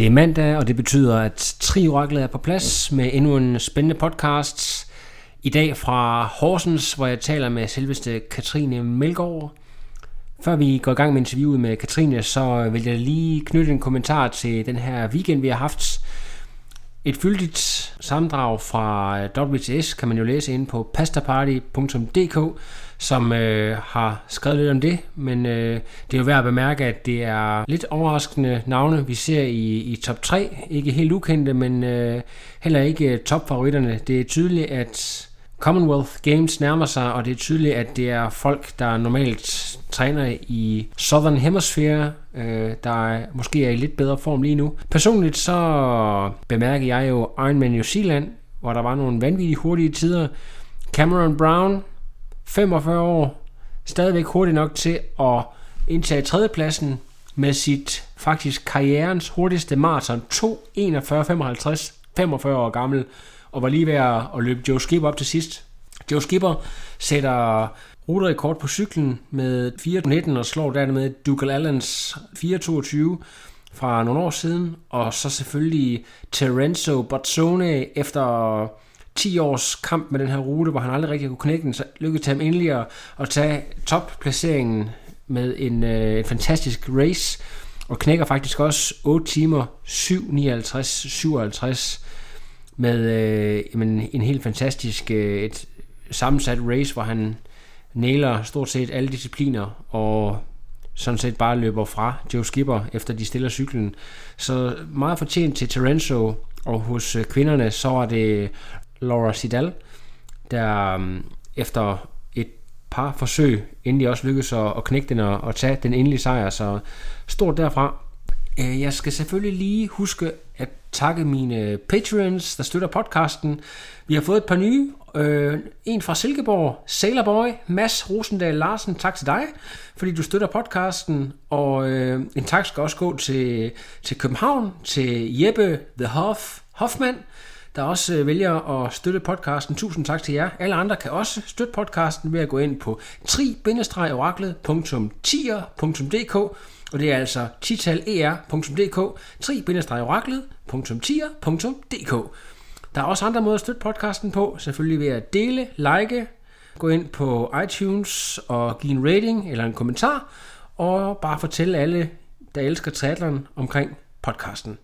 Det er mandag, og det betyder, at Trioraklet er på plads med endnu en spændende podcast. I dag fra Horsens, hvor jeg taler med selveste Katrine Melgaard. Før vi går i gang med interviewet med Katrine, så vil jeg lige knytte en kommentar til den her weekend, vi har haft. Et fyldigt sammendrag fra WTS kan man jo læse inde på pastaparty.dk, som øh, har skrevet lidt om det, men øh, det er jo værd at bemærke, at det er lidt overraskende navne, vi ser i, i top 3. Ikke helt ukendte, men øh, heller ikke øh, topfavoritterne. Det er tydeligt, at Commonwealth Games nærmer sig, og det er tydeligt, at det er folk, der normalt træner i Southern Hemisphere, øh, der er, måske er i lidt bedre form lige nu. Personligt så bemærker jeg jo Ironman New Zealand, hvor der var nogle vanvittigt hurtige tider. Cameron Brown, 45 år, stadigvæk hurtigt nok til at indtage tredjepladsen med sit faktisk karrierens hurtigste maraton, 2.41.55, 45 år gammel, og var lige ved at løbe Joe Skipper op til sidst. Joe Skipper sætter ruterekord på cyklen med 4.19 og slår dermed Dougal Allens 4.22 fra nogle år siden, og så selvfølgelig Terenzo Bozzone efter 10 års kamp med den her rute, hvor han aldrig rigtig kunne knække den, så lykkedes det ham endelig at, at tage topplaceringen med en, øh, en fantastisk race, og knækker faktisk også 8 timer 7.59, 57 med øh, jamen, en helt fantastisk øh, et sammensat race, hvor han næler stort set alle discipliner, og sådan set bare løber fra Joe Skipper, efter de stiller cyklen. Så meget fortjent til Terenzo, og hos øh, kvinderne, så var det Laura Sidal, der um, efter et par forsøg endelig også lykkedes at, at knække den og, og tage den endelige sejr, så stort derfra. Øh, jeg skal selvfølgelig lige huske at takke mine patrons, der støtter podcasten. Vi har fået et par nye. Øh, en fra Silkeborg, Sailorboy, Mads Rosendal Larsen, tak til dig, fordi du støtter podcasten. Og øh, en tak skal også gå til, til København, til Jeppe The Hoff, Hoffmann, der også øh, vælger at støtte podcasten. Tusind tak til jer. Alle andre kan også støtte podcasten ved at gå ind på tri-oraklet.tier.dk og det er altså tital.er.dk tri-oraklet.tier.dk Der er også andre måder at støtte podcasten på, selvfølgelig ved at dele, like, gå ind på iTunes og give en rating eller en kommentar, og bare fortælle alle, der elsker triathlon omkring podcasten.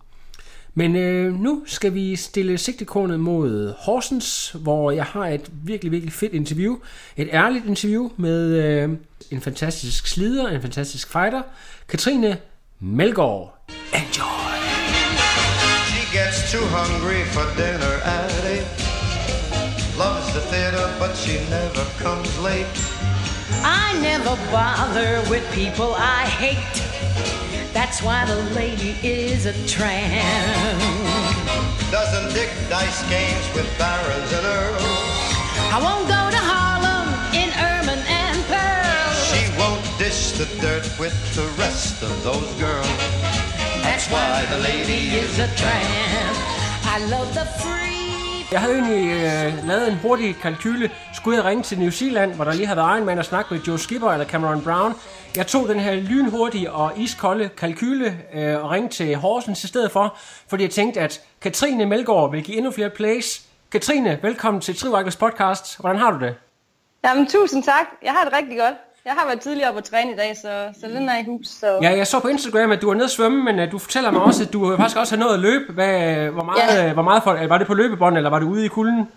Men øh, nu skal vi stille sigtekornet mod Horsens, hvor jeg har et virkelig, virkelig fedt interview. Et ærligt interview med øh, en fantastisk slider, en fantastisk fighter, Katrine Melgaard. Enjoy! She gets too hungry for dinner at eight. Loves the theater, but she never comes late. I never bother with people I hate. That's why the lady is a tramp. Doesn't Dick dice games with barons and earls. I won't go to Harlem in ermine and pearl. She won't dish the dirt with the rest of those girls. That's why the lady is a tramp. I love the free. Jeg havde egentlig øh, lavet en hurtig kalkyle. Skulle jeg ringe til New Zealand, hvor der lige havde været Ironman og snakke med Joe Skipper eller Cameron Brown. Jeg tog den her lynhurtige og iskolde kalkyle øh, og ringte til Horsens i stedet for, fordi jeg tænkte, at Katrine Melgaard vil give endnu flere plays. Katrine, velkommen til Trivakkels podcast. Hvordan har du det? Jamen, tusind tak. Jeg har det rigtig godt. Jeg har været tidligere på træne i dag, så, så den er i hus. Så... Ja, jeg så på Instagram, at du var nede at svømme, men uh, du fortæller mig også, at du faktisk også har nået at løbe. Hvad, hvor meget, ja. hvor meget for, var det på løbebånd, eller var det ude i kulden?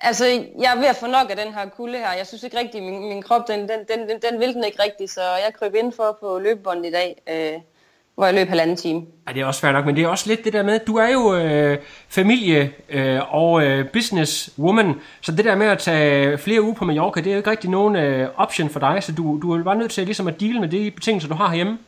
Altså, jeg er ved at få nok af den her kulde her. Jeg synes ikke rigtigt, min, min krop, den, den, den, den vil den ikke rigtigt, så jeg kryb ind for på løbebåndet i dag, øh, hvor jeg løb halvanden time. Ja, det er også fair nok, men det er også lidt det der med, du er jo øh, familie øh, og øh, businesswoman, så det der med at tage flere uger på Mallorca, det er jo ikke rigtig nogen øh, option for dig, så du, du er bare nødt til ligesom at deal med de betingelser, du har hjemme.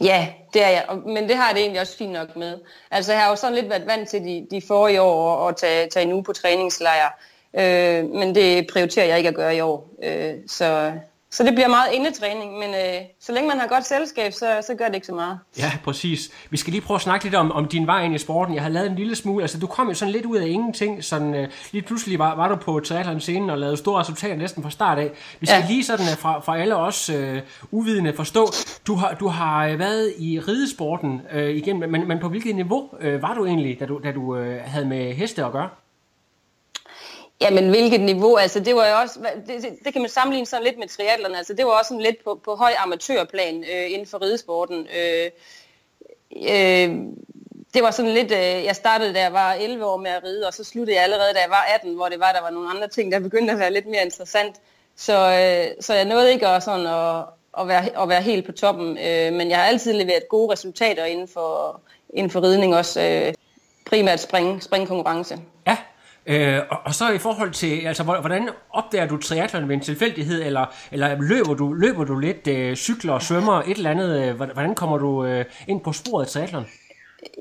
Ja, det er jeg, men det har jeg det egentlig også fint nok med. Altså jeg har jo sådan lidt været vant til de, de forrige år at tage, tage en uge på træningslejr, øh, men det prioriterer jeg ikke at gøre i år. Øh, så så det bliver meget indetræning, men øh, så længe man har godt selskab, så, så gør det ikke så meget. Ja, præcis. Vi skal lige prøve at snakke lidt om, om din vej ind i sporten. Jeg har lavet en lille smule, altså du kom jo sådan lidt ud af ingenting, sådan øh, lige pludselig var, var du på triathlon scenen og lavede store resultater næsten fra start af. Vi skal ja. lige sådan øh, fra, fra alle os øh, uvidende forstå, du har, du har øh, været i ridesporten øh, igen, men, men på hvilket niveau øh, var du egentlig, da du, da du øh, havde med heste at gøre? Jamen, hvilket niveau? Altså, det var jo også, det, det, det kan man sammenligne sådan lidt med triatlerne. Altså, det var også sådan lidt på, på høj amatørplan øh, inden for ridesporten. Øh, øh, det var sådan lidt, øh, jeg startede da jeg var 11 år med at ride, og så sluttede jeg allerede da jeg var 18, hvor det var, der var nogle andre ting, der begyndte at være lidt mere interessant. Så, øh, så jeg nåede ikke at, sådan at, at, være, at være helt på toppen, øh, men jeg har altid leveret gode resultater inden for, inden for ridning også, øh, primært spring, springkonkurrence. Øh, og, og så i forhold til, altså hvordan opdager du triathlon ved en tilfældighed, eller, eller løber, du, løber du lidt, øh, cykler, svømmer, et eller andet, øh, hvordan kommer du øh, ind på sporet af triathlon?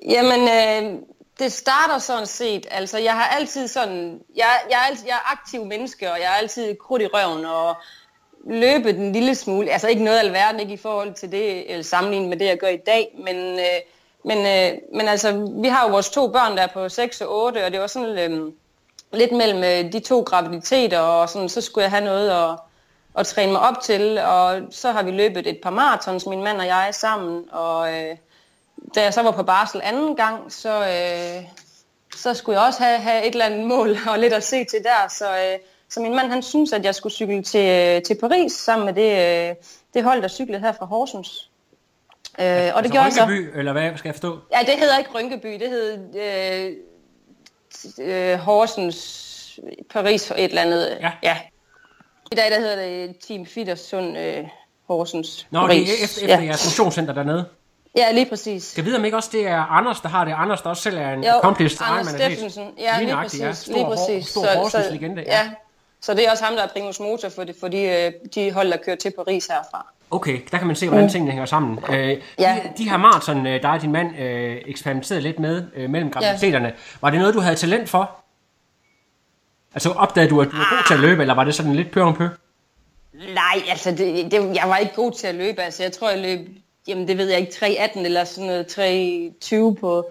Jamen, øh, det starter sådan set, altså jeg har altid sådan, jeg, jeg, er, altid, jeg er aktiv menneske, og jeg er altid krudt i røven, og løbe den lille smule, altså ikke noget alverden, ikke i forhold til det, eller sammenlignet med det, jeg gør i dag, men, øh, men, øh, men altså, vi har jo vores to børn, der er på 6 og 8, og det var sådan, øh, lidt mellem øh, de to graviditeter, og sådan, så skulle jeg have noget at, at træne mig op til, og så har vi løbet et par marathons, min mand og jeg sammen, og øh, da jeg så var på barsel anden gang, så, øh, så skulle jeg også have, have et eller andet mål og lidt at se til der, så, øh, så min mand han synes, at jeg skulle cykle til, øh, til Paris sammen med det, øh, det hold, der cyklede her fra Horsens. Øh, og altså det gjorde Rynkeby, så. eller hvad skal jeg forstå? Ja, det hedder ikke Rynkeby, det hedder øh, øh, Horsens, Paris for et eller andet. Ja. ja. I dag der hedder det Team Fittersund øh, Horsens. Nå, Paris. det er efter, efter ja. jeres motionscenter dernede? Ja, lige præcis. Skal vide om ikke også det er Anders, der har det? Anders, der også selv er en jo, accomplished Anders Steffensen. Ja, lige, præcis. Ja. Stor, lige præcis. Stor, stor så, så, legende. Ja. ja. Så det er også ham, der er primus motor for, det, for de, øh, de hold, der kører til Paris herfra. Okay, der kan man se, hvordan mm. tingene hænger sammen. Øh, ja. de, de her maraton, øh, dig og din mand øh, eksperimenterede lidt med øh, mellem graviditeterne. Ja. Var det noget, du havde talent for? Altså opdagede du, at du var god til at løbe, eller var det sådan lidt pør om pø? Nej, altså det, det, jeg var ikke god til at løbe. Altså jeg tror, jeg løb, jamen det ved jeg ikke, 3.18 eller sådan noget 3.20 på,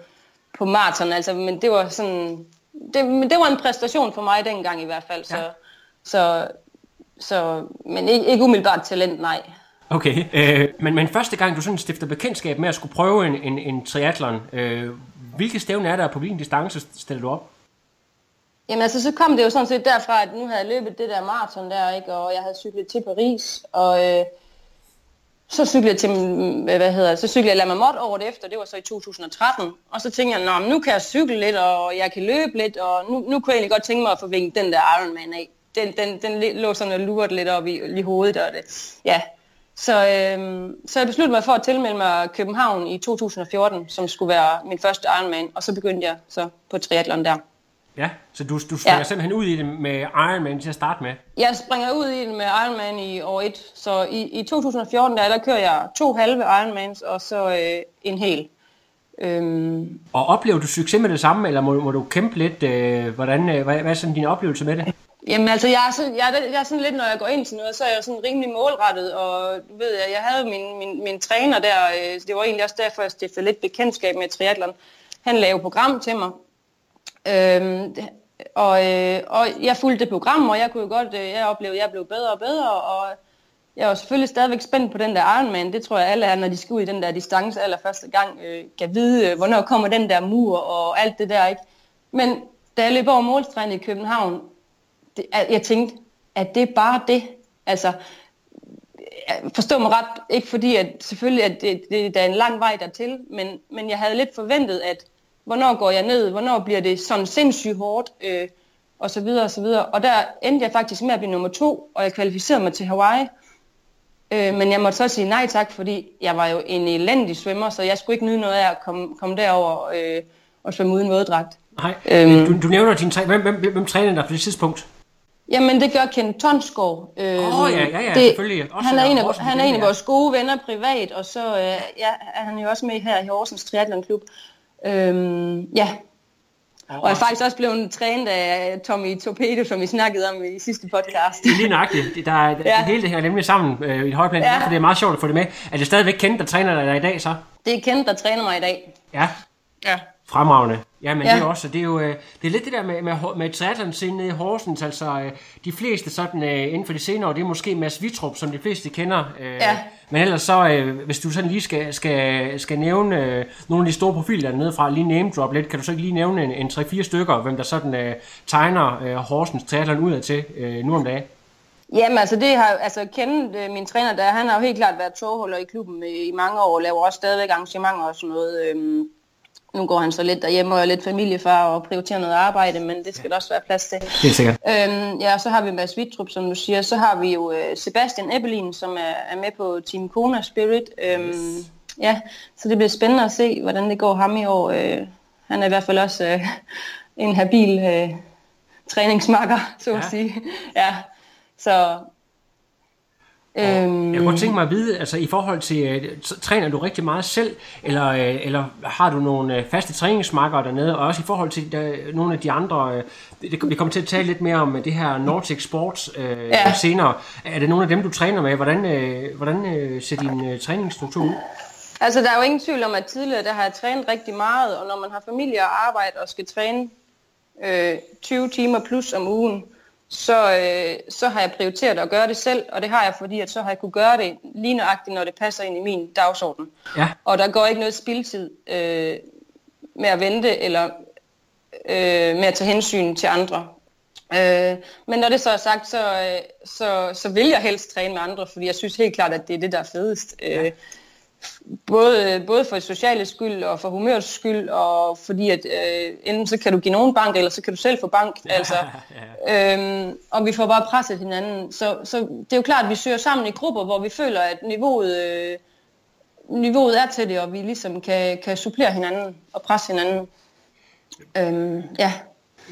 på maraton. Altså, men det var sådan, det, men det var en præstation for mig dengang i hvert fald. Så, ja. Så, så, men ikke, ikke umiddelbart talent, nej. Okay, øh, men, men første gang du sådan stifter bekendtskab med at skulle prøve en, en, en triathlon, øh, hvilke stævne er der på hvilken distance stiller du op? Jamen altså, så kom det jo sådan set derfra, at nu havde jeg løbet det der maraton der, ikke? og jeg havde cyklet til Paris, og øh, så cyklede jeg til, hvad hedder så cyklede jeg La Marmotte året efter, det var så i 2013, og så tænkte jeg, Nå, nu kan jeg cykle lidt, og jeg kan løbe lidt, og nu, nu kunne jeg egentlig godt tænke mig at få vinket den der Ironman af. Den, den, den lå sådan og lurede lidt op i, i hovedet, og det, ja. Så, øh, så jeg besluttede mig for at tilmelde mig København i 2014, som skulle være min første Ironman, og så begyndte jeg så på triathlon der. Ja, så du, du springer ja. simpelthen ud i det med Ironman til at starte med? Jeg springer ud i det med Ironman i år 1. Så i, i 2014, der, der kører jeg to halve Ironmans og så øh, en hel. Øhm. Og oplever du succes med det samme, eller må, må du kæmpe lidt? Øh, hvordan, øh, hvad, hvad er sådan din oplevelse med det? Jamen altså, jeg er, så, jeg, er, jeg er sådan lidt, når jeg går ind til noget, så er jeg sådan rimelig målrettet, og du ved, jeg, jeg havde min, min, min træner der, øh, det var egentlig også derfor, jeg stiftede lidt bekendtskab med triathlon. Han lavede program til mig, Øhm, og, øh, og jeg fulgte det program, og jeg kunne jo godt, øh, jeg oplevede, at jeg blev bedre og bedre, og jeg var selvfølgelig stadigvæk spændt på den der Ironman. Det tror jeg alle er, når de skal ud i den der distance allerførste gang, øh, kan vide, øh, hvornår kommer den der mur og alt det der, ikke? Men da jeg løb over målstregen i København, det, jeg tænkte, at det er bare det. Altså, forstå mig ret, ikke fordi, at selvfølgelig, at det, det, der er en lang vej dertil, men, men jeg havde lidt forventet, at hvornår går jeg ned, hvornår bliver det sådan sindssygt hårdt, øh, og så videre og så videre. Og der endte jeg faktisk med at blive nummer to, og jeg kvalificerede mig til Hawaii. Øh, men jeg måtte så sige nej tak, fordi jeg var jo en elendig svømmer, så jeg skulle ikke nyde noget af at komme, komme derover øh, og svømme uden våddragt. Nej, øhm, du, du nævner din træner. Hvem, hvem, hvem, hvem træner dig på det tidspunkt? Jamen, det gør Ken Tonsgaard. Åh, øh, oh, ja, ja, ja, det, selvfølgelig. Også han er, en af, han er en af vores gode venner privat, og så øh, ja, er han jo også med her i Horsens Triathlon Klub. Øhm, ja, og jeg er faktisk også blevet trænet af Tommy Torpedo, som vi snakkede om i sidste podcast. Det er lige nøjagtigt. Det, der, er, ja. hele det her nemlig sammen øh, i et højt plan, ja. for det er meget sjovt at få det med. Er det stadigvæk kendt, der træner dig i dag så? Det er kendt, der træner mig i dag. Ja. Ja. Fremragende. Ja, men ja. det er også, det er jo, øh, det er lidt det der med, med, med triathlon scenen i Horsens, altså øh, de fleste sådan øh, inden for de senere år, det er måske Mads Vitrup, som de fleste kender. Ja. Men ellers så, hvis du sådan lige skal, skal, skal nævne nogle af de store profiler dernede fra, lige name drop lidt, kan du så ikke lige nævne en, en 3-4 stykker, hvem der sådan tegner Horsens triathlon udad til nu om dagen? Jamen altså det har altså kendt øh, min træner der, han har jo helt klart været togholder i klubben i, i mange år, og laver også stadigvæk arrangementer og sådan noget. Øhm, nu går han så lidt derhjemme og er lidt familiefar og prioriterer noget arbejde, men det skal ja. der også være plads til. Det er sikkert. Øhm, ja, så har vi Mads Wittrup, som du siger. Så har vi jo øh, Sebastian Ebbelin, som er, er med på Team Kona Spirit. Øhm, yes. Ja, så det bliver spændende at se, hvordan det går ham i år. Øh, han er i hvert fald også øh, en habil øh, træningsmakker, så ja. at sige. Ja, så Øhm... Jeg kunne godt tænke mig at vide, altså i forhold til, uh, træner du rigtig meget selv, eller, uh, eller har du nogle uh, faste træningsmarker dernede, og også i forhold til uh, nogle af de andre, det, vi kommer til at tale lidt mere om det her Nordic Sports uh, ja. senere. Er det nogle af dem, du træner med? Hvordan, uh, hvordan uh, ser din uh, træningsstruktur ud? Altså der er jo ingen tvivl om, at tidligere der har jeg trænet rigtig meget, og når man har familie og arbejde og skal træne øh, 20 timer plus om ugen, så, øh, så har jeg prioriteret at gøre det selv, og det har jeg, fordi at så har jeg kunne gøre det lige nøjagtigt, når det passer ind i min dagsorden. Ja. Og der går ikke noget spildtid øh, med at vente, eller øh, med at tage hensyn til andre. Øh, men når det så er sagt, så, øh, så, så vil jeg helst træne med andre, fordi jeg synes helt klart, at det er det, der er fedest. Ja. Både, både for sociale skyld og for humørets skyld, og fordi at øh, enten så kan du give nogen bank, eller så kan du selv få bank. Ja, altså. ja. Øhm, og vi får bare presset hinanden. Så, så det er jo klart, at vi søger sammen i grupper, hvor vi føler, at niveauet, øh, niveauet er til det, og vi ligesom kan, kan supplere hinanden og presse hinanden. Øhm, ja.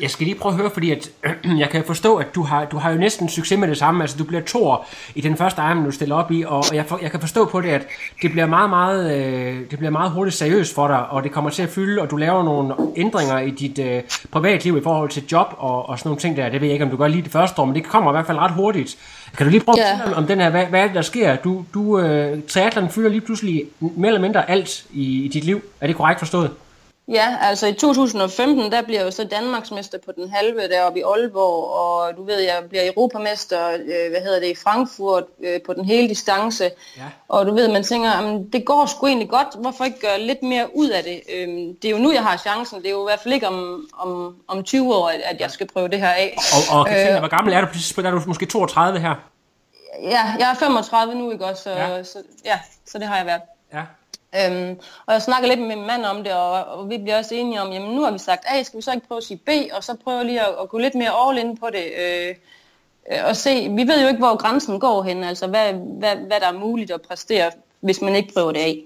Jeg skal lige prøve at høre, fordi at, øh, jeg kan forstå, at du har, du har jo næsten succes med det samme. Altså, du bliver tor i den første Ironman, du stiller op i, og jeg, for, jeg kan forstå på det, at det bliver meget, meget, øh, det bliver meget hurtigt seriøst for dig, og det kommer til at fylde, og du laver nogle ændringer i dit øh, privatliv i forhold til job og, og sådan nogle ting der. Det ved jeg ikke, om du gør lige det første år, men det kommer i hvert fald ret hurtigt. Kan du lige prøve yeah. at om, om den her, hvad, hvad er det, der sker? Du, du øh, triathlon fylder lige pludselig mere eller mindre alt i, i dit liv. Er det korrekt forstået? Ja, altså i 2015, der bliver jeg jo så Danmarksmester på den halve deroppe i Aalborg, og du ved, jeg bliver europamester, øh, hvad hedder det, i Frankfurt øh, på den hele distance. Ja. Og du ved, man tænker, jamen, det går sgu egentlig godt, hvorfor ikke gøre lidt mere ud af det? Øhm, det er jo nu, jeg har chancen, det er jo i hvert fald ikke om, om, om 20 år, at jeg skal prøve det her af. Og, og Katrine, øh, hvor gammel er du? Er du måske 32 her? Ja, jeg er 35 nu, ikke også? Så, ja. Så, ja, så det har jeg været. Ja. Øhm, og jeg snakker lidt med min mand om det, og, og vi bliver også enige om, jamen nu har vi sagt A, skal vi så ikke prøve at sige B, og så prøve lige at, at gå lidt mere all in på det, øh, øh, og se, vi ved jo ikke, hvor grænsen går hen, altså hvad, hvad, hvad der er muligt at præstere, hvis man ikke prøver det af.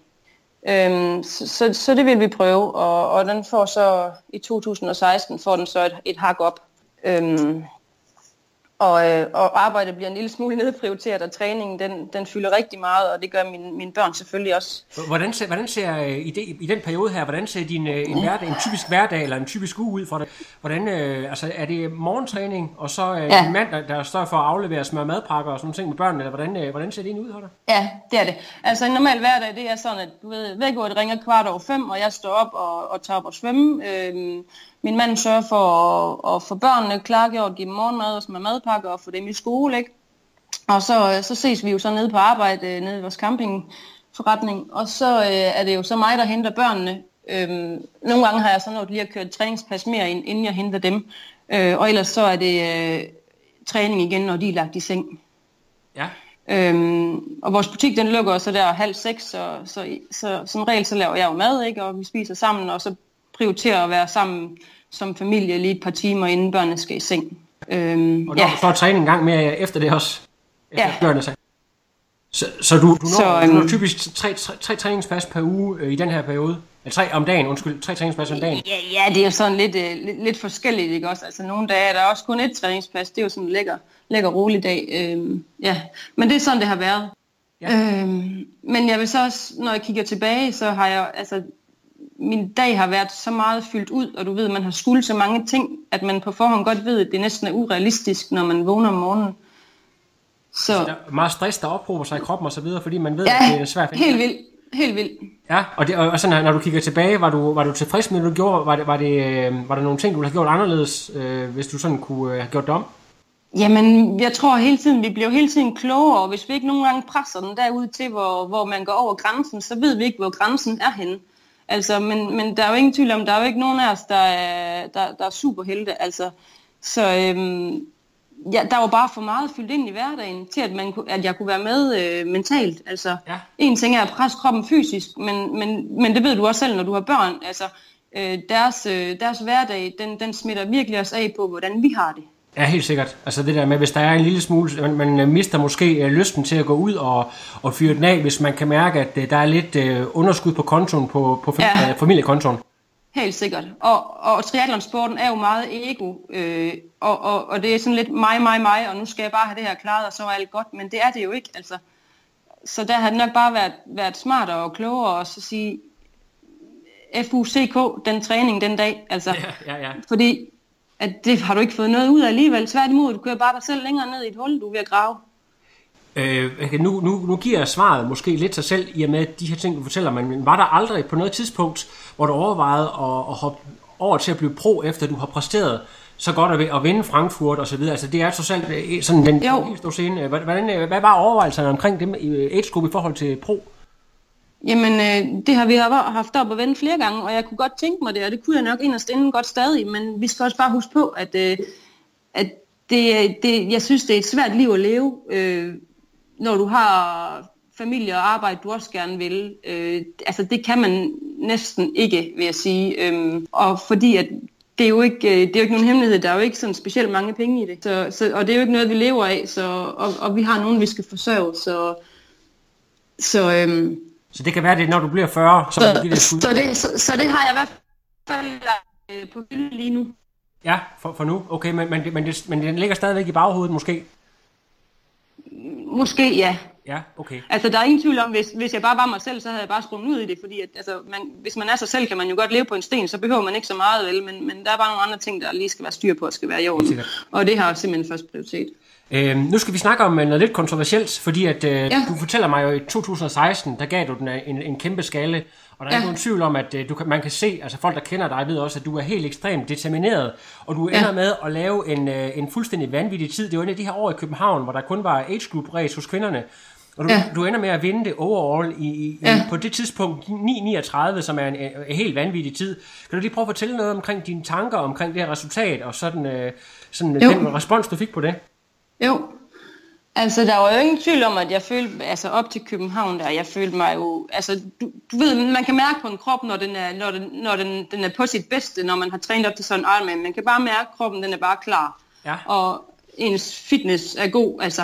Øhm, så, så, så det vil vi prøve, og, og den får så i 2016 får den så et, et hak op. Øhm, og, øh, og arbejdet bliver en lille smule nedprioriteret, og træningen den, den fylder rigtig meget, og det gør mine, mine børn selvfølgelig også. Hvordan ser, hvordan ser øh, i, det, i den periode her, hvordan ser din øh, en, hverdag, en typisk hverdag eller en typisk uge ud for dig? Hvordan, øh, altså, er det morgentræning, og så øh, ja. din mand, der, der står for at aflevere smør madpakker og sådan ting med børnene, eller hvordan, øh, hvordan ser det ud for dig? Ja, det er det. Altså en normal hverdag, det er sådan, at du ved, vækkeordet ringer kvart over fem, og jeg står op og, og tager op og svømme. Øh, min mand sørger for at, at få børnene klargjort, give dem morgenmad og med madpakke og få dem i skole, ikke? Og så, så ses vi jo så nede på arbejde, øh, nede i vores campingforretning, og så øh, er det jo så mig, der henter børnene. Øhm, nogle gange har jeg så nået lige at køre et træningspas mere, ind, inden jeg henter dem. Øh, og ellers så er det øh, træning igen, når de er lagt i seng. Ja. Øhm, og vores butik den lukker så der halv seks, så, så, så som regel så laver jeg jo mad, ikke? og vi spiser sammen, og så prioriterer at være sammen som familie lige et par timer, inden børnene skal i seng. Øhm, og ja. får træning en gang mere efter det også? Efter ja. Børnene sig. Så, så du, du, når, så, øhm, du når typisk tre, tre, tre træningspas per uge øh, i den her periode? tre om dagen, undskyld, tre træningspladser om dagen. Ja, ja, det er jo sådan lidt, øh, lidt, lidt forskelligt, ikke også? Altså nogle dage er der også kun et træningsplads, det er jo sådan en lækker, lækker rolig dag. Øhm, ja, men det er sådan, det har været. Ja. Øhm, men jeg vil så også, når jeg kigger tilbage, så har jeg, altså, min dag har været så meget fyldt ud, og du ved, man har skulle så mange ting, at man på forhånd godt ved, at det næsten er urealistisk, når man vågner om morgenen. Så, så der er meget stress, der ophober sig i kroppen og så videre, fordi man ved, ja, at det er svært. helt vildt. Helt vildt. Ja, og, det, og sådan, når du kigger tilbage, var du, var du tilfreds med, det du gjorde? Var, det, var, det, øh, var der nogle ting, du ville have gjort anderledes, øh, hvis du sådan kunne øh, have gjort det om? Jamen, jeg tror hele tiden, vi bliver hele tiden klogere, og hvis vi ikke nogen gange presser den derud til, hvor, hvor man går over grænsen, så ved vi ikke, hvor grænsen er henne. Altså, men, men der er jo ingen tvivl om, der er jo ikke nogen af os, der er, der, der er superhelte. Altså, så øhm, ja, der var bare for meget fyldt ind i hverdagen, til at, man, at jeg kunne være med øh, mentalt. Altså, ja. En ting er at presse kroppen fysisk, men, men, men det ved du også selv, når du har børn. Altså, øh, deres, øh, deres hverdag, den, den smitter virkelig også af på, hvordan vi har det. Ja, helt sikkert. Altså det der med, hvis der er en lille smule, man, man øh, mister måske uh, lysten til at gå ud og, og fyre den af, hvis man kan mærke, at uh, der er lidt uh, underskud på kontoen, på, på ja. familiekontoen. Helt sikkert. Og, og triathlonsporten er jo meget ego, øh, og, og, og det er sådan lidt mig, mig, mig, og nu skal jeg bare have det her klaret, og så er alt godt, men det er det jo ikke. Altså. Så der har det nok bare været, været smartere og klogere og så sige, FUCK, den træning den dag. Altså, ja, ja, ja. Fordi at det har du ikke fået noget ud af alligevel. Tværtimod, du kører bare dig selv længere ned i et hul, du er ved at grave. Øh, nu, nu, nu giver jeg svaret måske lidt sig selv, i og med de her ting, du fortæller, men var der aldrig på noget tidspunkt, hvor du overvejede at, at hoppe over til at blive pro, efter du har præsteret så godt at, at vinde Frankfurt og så videre. Altså det er trods alt øh, sådan den store scene. Hvordan, øh, hvad var overvejelserne omkring det age i forhold til pro? Jamen, øh, det har vi haft op og vende flere gange, og jeg kunne godt tænke mig det, og det kunne jeg nok inderst inden godt stadig, men vi skal også bare huske på, at, øh, at det, det, jeg synes, det er et svært liv at leve, øh, når du har familie og arbejde, du også gerne vil. Øh, altså, det kan man næsten ikke, vil jeg sige. Øh, og fordi at det er jo ikke, øh, det er jo ikke nogen hemmelighed, der er jo ikke sådan specielt mange penge i det. Så, så, og det er jo ikke noget, vi lever af, så, og, og vi har nogen, vi skal forsørge, så, så øh, så det kan være, det når du bliver 40, så, så, det, så, det, så, så det har jeg i hvert fald øh, på hylden lige nu. Ja, for, for nu. Okay, men, men, men, det, men den ligger stadigvæk i baghovedet måske? Måske, ja. Ja, okay. Altså, der er ingen tvivl om, hvis, hvis jeg bare var mig selv, så havde jeg bare sprunget ud i det, fordi at, altså, man, hvis man er sig selv, kan man jo godt leve på en sten, så behøver man ikke så meget, vel, men, men der er bare nogle andre ting, der lige skal være styr på og skal være i orden. Og det har simpelthen først prioritet. Øh, nu skal vi snakke om noget lidt kontroversielt, fordi at, øh, ja. du fortæller mig jo i 2016, der gav du den en, en kæmpe skalle, og der er ja. ikke nogen tvivl om, at øh, du kan, man kan se, altså folk, der kender dig, ved også, at du er helt ekstremt determineret, og du ender ja. med at lave en, øh, en fuldstændig vanvittig tid. Det var en af de her år i København, hvor der kun var age group race hos kvinderne, og du, ja. du ender med at vinde det overall i, i, ja. på det tidspunkt 9.39, som er en, en helt vanvittig tid. Kan du lige prøve at fortælle noget omkring dine tanker omkring det her resultat, og sådan, øh, sådan den respons, du fik på det? Jo, altså der var jo ingen tvivl om, at jeg følte, altså op til København der, jeg følte mig jo, altså du, du ved, man kan mærke på en krop, når den er, når den, når den, den er på sit bedste, når man har trænet op til sådan en Ironman. Man kan bare mærke, at kroppen den er bare klar. Ja. Og ens fitness er god, altså.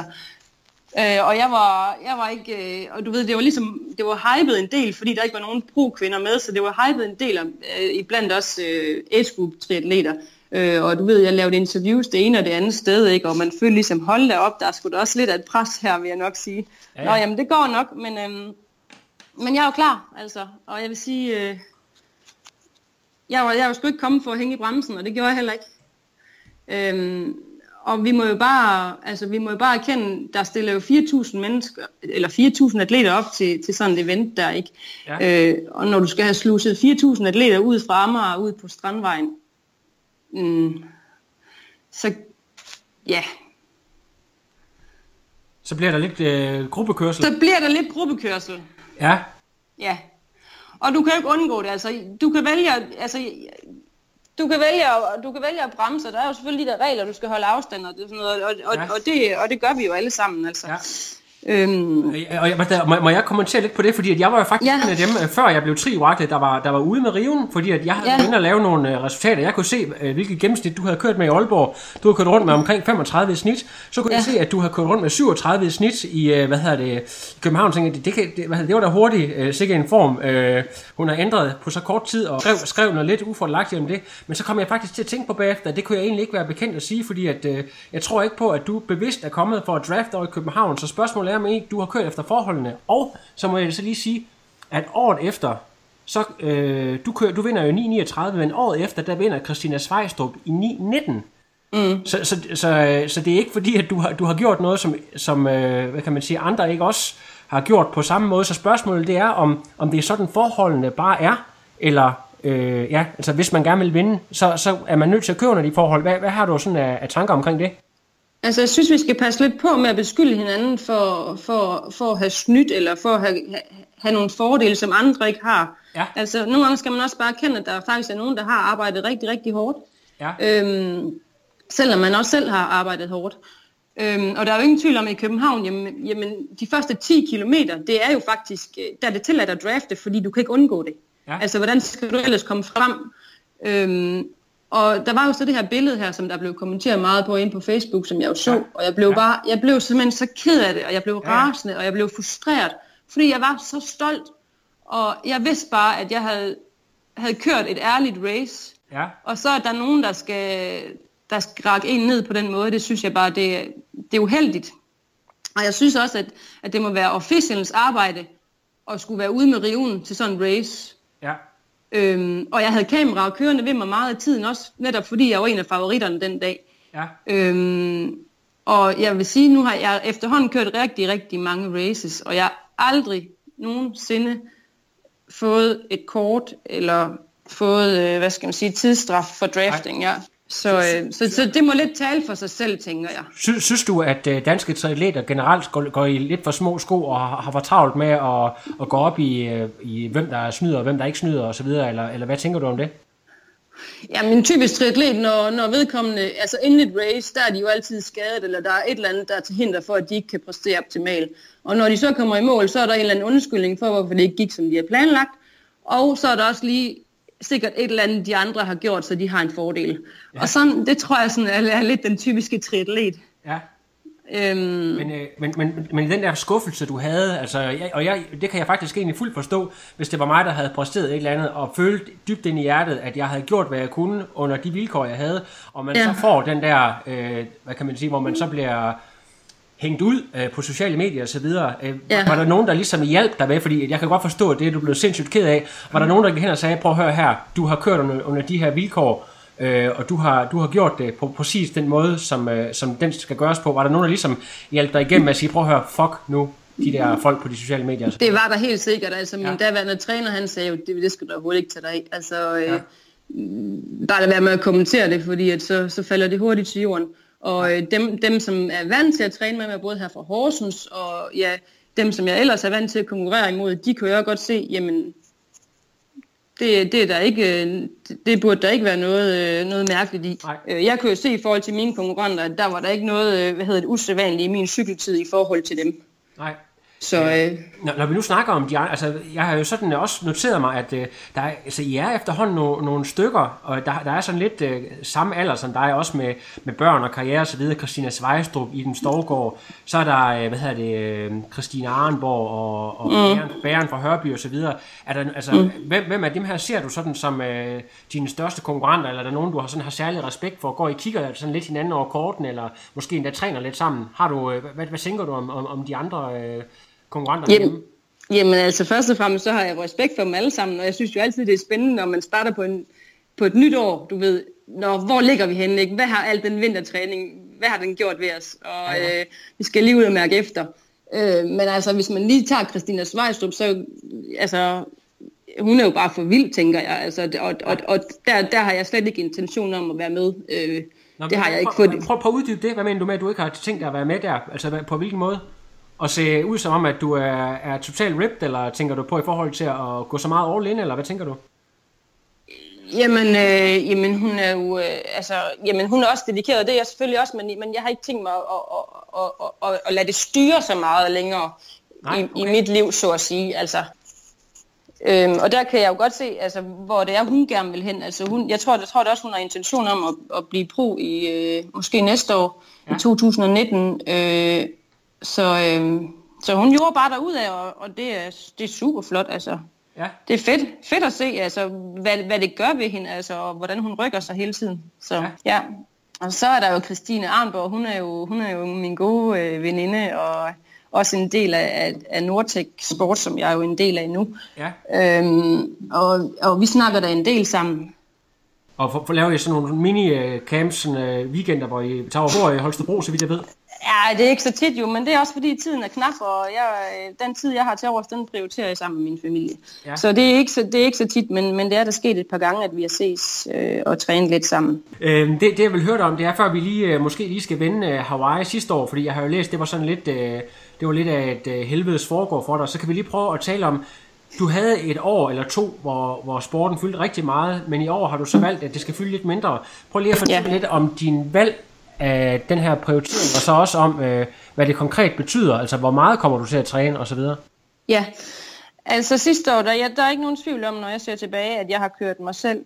Øh, og jeg var, jeg var ikke, øh, og du ved, det var ligesom, det var hypet en del, fordi der ikke var nogen pro-kvinder med, så det var hypet en del om, øh, iblandt også øh, age group triatleter. Øh, og du ved, jeg lavede interviews det ene og det andet sted, ikke? og man følte ligesom, hold da op, der er sgu da også lidt af et pres her, vil jeg nok sige. Ja, ja. Nå, jamen det går nok, men, øhm, men jeg er jo klar, altså. Og jeg vil sige, øh, jeg var, jeg var sgu ikke kommet for at hænge i bremsen, og det gjorde jeg heller ikke. Øhm, og vi må jo bare, altså vi må jo bare erkende, der stiller jo 4.000 mennesker, eller 4.000 atleter op til, til sådan et event der, ikke? Ja. Øh, og når du skal have sluset 4.000 atleter ud fra Amager ud på Strandvejen, Mm, så ja. Så bliver der lidt øh, gruppekørsel? Så bliver der lidt gruppekørsel. Ja. Ja. Og du kan jo ikke undgå det. Altså, du kan vælge, altså, du kan vælge, du kan vælge at bremse. Der er jo selvfølgelig de der regler, du skal holde afstand og, det, sådan noget, og, og, ja. og, det, og det gør vi jo alle sammen. Altså. Ja. Øhm, Og jeg, må, må jeg kommentere lidt på det, fordi at jeg var jo faktisk Ja. en af dem, øh, før jeg blev tri der var, der var ude med riven, fordi at jeg havde Ja. ja. inde og lave nogle øh, resultater. Jeg kunne se, øh, hvilket gennemsnit du havde kørt med i Aalborg. Du har kørt rundt med omkring 35 i snit. Så kunne ja. jeg se, at du har kørt rundt med 37 i snit i, øh, hvad hedder det, i København. Jeg tænkte, det, det, kan, det, hvad hedder, det var da hurtigt, øh, sikkert en form. Øh, hun har ændret på så kort tid og skrev, skrev noget lidt uforlagt om det. Men så kom jeg faktisk til at tænke på bagefter, at det kunne jeg egentlig ikke være bekendt at sige, fordi at, øh, jeg tror ikke på, at du bevidst er kommet for at draft over i København. Så spørgsmålet om ikke du har kørt efter forholdene. Og så må jeg så lige sige, at året efter, så øh, du, kører, du vinder jo 9.39, men året efter, der vinder Christina Svejstrup i 9.19. Mm. Så, så, så, så det er ikke fordi, at du har, du har gjort noget, som, som øh, hvad kan man sige, andre ikke også har gjort på samme måde. Så spørgsmålet det er, om, om det er sådan forholdene bare er, eller øh, ja, altså hvis man gerne vil vinde, så, så er man nødt til at køre under de forhold. Hvad, hvad har du sådan af, af tanker omkring det? Altså, jeg synes, vi skal passe lidt på med at beskylde hinanden for, for, for at have snydt, eller for at have, have, nogle fordele, som andre ikke har. Ja. Altså, nogle gange skal man også bare erkende, at der faktisk er nogen, der har arbejdet rigtig, rigtig hårdt. Ja. Øhm, selvom man også selv har arbejdet hårdt. Øhm, og der er jo ingen tvivl om, at i København, jamen, jamen de første 10 kilometer, det er jo faktisk, øh, der er det tilladt at drafte, fordi du kan ikke undgå det. Ja. Altså, hvordan skal du ellers komme frem? Øhm, og der var jo så det her billede her, som der blev kommenteret meget på inde på Facebook, som jeg jo så, Ja. og jeg blev Ja. bare, jeg blev simpelthen så ked af det, og jeg blev Ja, rasende, og jeg blev frustreret, fordi jeg var så stolt, og jeg vidste bare, at jeg havde, havde kørt et ærligt race, Ja. og så er der nogen, der skal, der skal række en ned på den måde. Det synes jeg bare, det, det er uheldigt. Og jeg synes også, at, at det må være officialens arbejde at skulle være ude med riven til sådan en race. Ja. Øhm, og jeg havde kameraer kørende ved mig meget af tiden også, netop fordi jeg var en af favoritterne den dag. Ja. Øhm, og jeg vil sige, nu har jeg efterhånden kørt rigtig, rigtig mange races, og jeg har aldrig nogensinde fået et kort, eller fået, øh, hvad skal man sige, tidsstraf for drafting, ja. Så, øh, så, så det må lidt tale for sig selv, tænker jeg. Sy, synes du, at øh, danske triatleter generelt går, går i lidt for små sko og har, har travlt med at, at gå op i, øh, i, hvem der snyder og hvem der ikke snyder osv., eller, eller hvad tænker du om det? Ja, men typisk triatlet, når, når vedkommende, altså inden et race, der er de jo altid skadet, eller der er et eller andet, der er til hinder for, at de ikke kan præstere optimalt. Og når de så kommer i mål, så er der en eller anden undskyldning for, hvorfor det ikke gik, som de har planlagt. Og så er der også lige sikkert et eller andet, de andre har gjort, så de har en fordel. Ja. Og sådan, det tror jeg sådan er, er lidt den typiske triatlet. Ja. Øhm, Men, øh, men, men, men den der skuffelse, du havde, altså, jeg, og jeg, det kan jeg faktisk egentlig fuldt forstå, hvis det var mig, der havde præsteret et eller andet, og følte dybt ind i hjertet, at jeg havde gjort, hvad jeg kunne under de vilkår, jeg havde, og man ja. Ja. så får den der, øh, hvad kan man sige, hvor man så bliver hængt ud øh, på sociale medier videre. Øh, ja. Var der nogen, der ligesom hjalp dig med, fordi jeg kan godt forstå, at det du blev sindssygt ked af. Var der nogen, der gik hen og sagde, prøv at høre her, du har kørt under, under de her vilkår, øh, og du har, du har gjort det på præcis den måde, som, øh, som den skal gøres på. Var der nogen, der ligesom hjalp dig igennem med at sige, prøv at høre, fuck nu, de der folk på de sociale medier. Det var der helt sikkert. Altså, min ja. daværende træner, han sagde jo, det, det skal du overhovedet ikke tage dig af. Altså, øh, Ja. bare lad være med at kommentere det, fordi at så, så falder det hurtigt til jorden. Og øh, dem, dem, som er vant til at træne med mig, både her fra Horsens, og ja, dem, som jeg ellers er vant til at konkurrere imod, de kan jo også godt se, jamen, det, det, er der ikke, øh, det, burde der ikke være noget, øh, noget mærkeligt i. Nej. Øh, Jeg kan jo se i forhold til mine konkurrenter, at der var der ikke noget hvad hedder det, usædvanligt i min cykeltid i forhold til dem. Nej. Så øh, Når, når vi nu snakker om de andre, altså jeg har jo sådan også noteret mig, at øh, der er, altså, I er efterhånden no, nogle stykker, og der, der er sådan lidt øh, samme alder som dig, også med, med børn og karriere og så videre. Christina Svejstrup, Iben Storgård, så er der, øh, hvad hedder det, øh, Christine Arnborg og, og mm. Bæren, Bæren fra Hørby og så videre. Er der, altså, mm. hvem, hvem af dem her ser du sådan som øh, dine største konkurrenter, eller er der nogen, du har, sådan, har særlig respekt for? Går I kigger sådan lidt hinanden over korten, eller måske endda træner lidt sammen? Har du, øh, hvad, hvad tænker du om, om, om de andre øh, konkurrenter Jamen, jamen altså først og fremmest så har jeg respekt for dem alle sammen, og jeg synes jo altid det er spændende, når man starter på, en, på et nyt år, du ved, når, hvor ligger vi henne, ikke? hvad har al den vintertræning, hvad har den gjort ved os, og Ja. øh, vi skal lige ud og mærke efter. Øh, men altså hvis man lige tager Christina Svejstrup, så altså, hun er jo bare for vild, tænker jeg, altså, og, og, og der, der har jeg slet ikke intention om at være med. Øh, Nå, det har jeg ikke prøv, fået. Prøv, prøv at uddybe det. Hvad mener du med, at du ikke har tænkt dig at være med der? Altså på hvilken måde? Og se ud som om, at du er, er totalt ripped, eller tænker du på i forhold til at gå så meget all in, eller hvad tænker du? Jamen, øh, jamen hun er jo, øh, altså, jamen hun er også dedikeret, det er jeg selvfølgelig også, men, men jeg har ikke tænkt mig at, at, at, at, at, at lade det styre så meget længere Nej, i, okay. i mit liv, så at sige. Altså, øhm, og der kan jeg jo godt se, altså, hvor det er, hun gerne vil hen. Altså, hun, jeg tror, jeg tror det også, hun har intention om at, at blive pro i øh, måske næste år, ja. i 2019. Øh, så, øh, så hun gjorde bare derudad, og, og det, er, det er super flot. Altså. Ja. Det er fedt, fedt at se, altså, hvad, hvad det gør ved hende, altså, og hvordan hun rykker sig hele tiden. Så, Ja. ja. Og så er der jo Christine Arnborg, hun er jo, hun er jo min gode øh, veninde, og også en del af, af, af Nordtech Sport, som jeg er jo en del af nu. Ja. Øhm, og, og vi snakker da en del sammen. Og for, for laver I sådan nogle mini-camps, sådan, uh, weekender, hvor I tager over i Holstebro, så vidt jeg ved? Ja, det er ikke så tit jo, men det er også fordi tiden er knap, og jeg, den tid, jeg har til overs, den prioriterer jeg sammen med min familie. Ja. Ja. Så det er ikke så, det er ikke så tit, men, men det er der sket et par gange, at vi har ses øh, og trænet lidt sammen. Øh, det, det jeg vil høre dig om, det er før vi lige, øh, måske lige skal vende øh, Hawaii sidste år, fordi jeg har jo læst, det var sådan lidt, øh, det var lidt af et øh, helvedes foregår for dig, så kan vi lige prøve at tale om, du havde et år eller to, hvor, hvor sporten fyldte rigtig meget, men i år har du så valgt, at det skal fylde lidt mindre. Prøv lige at fortælle Ja. lidt om din valg af den her prioritering, og så også om, øh, hvad det konkret betyder, altså hvor meget kommer du til at træne osv. Ja, altså sidste år, der, jeg, der er ikke nogen tvivl om, når jeg ser tilbage, at jeg har kørt mig selv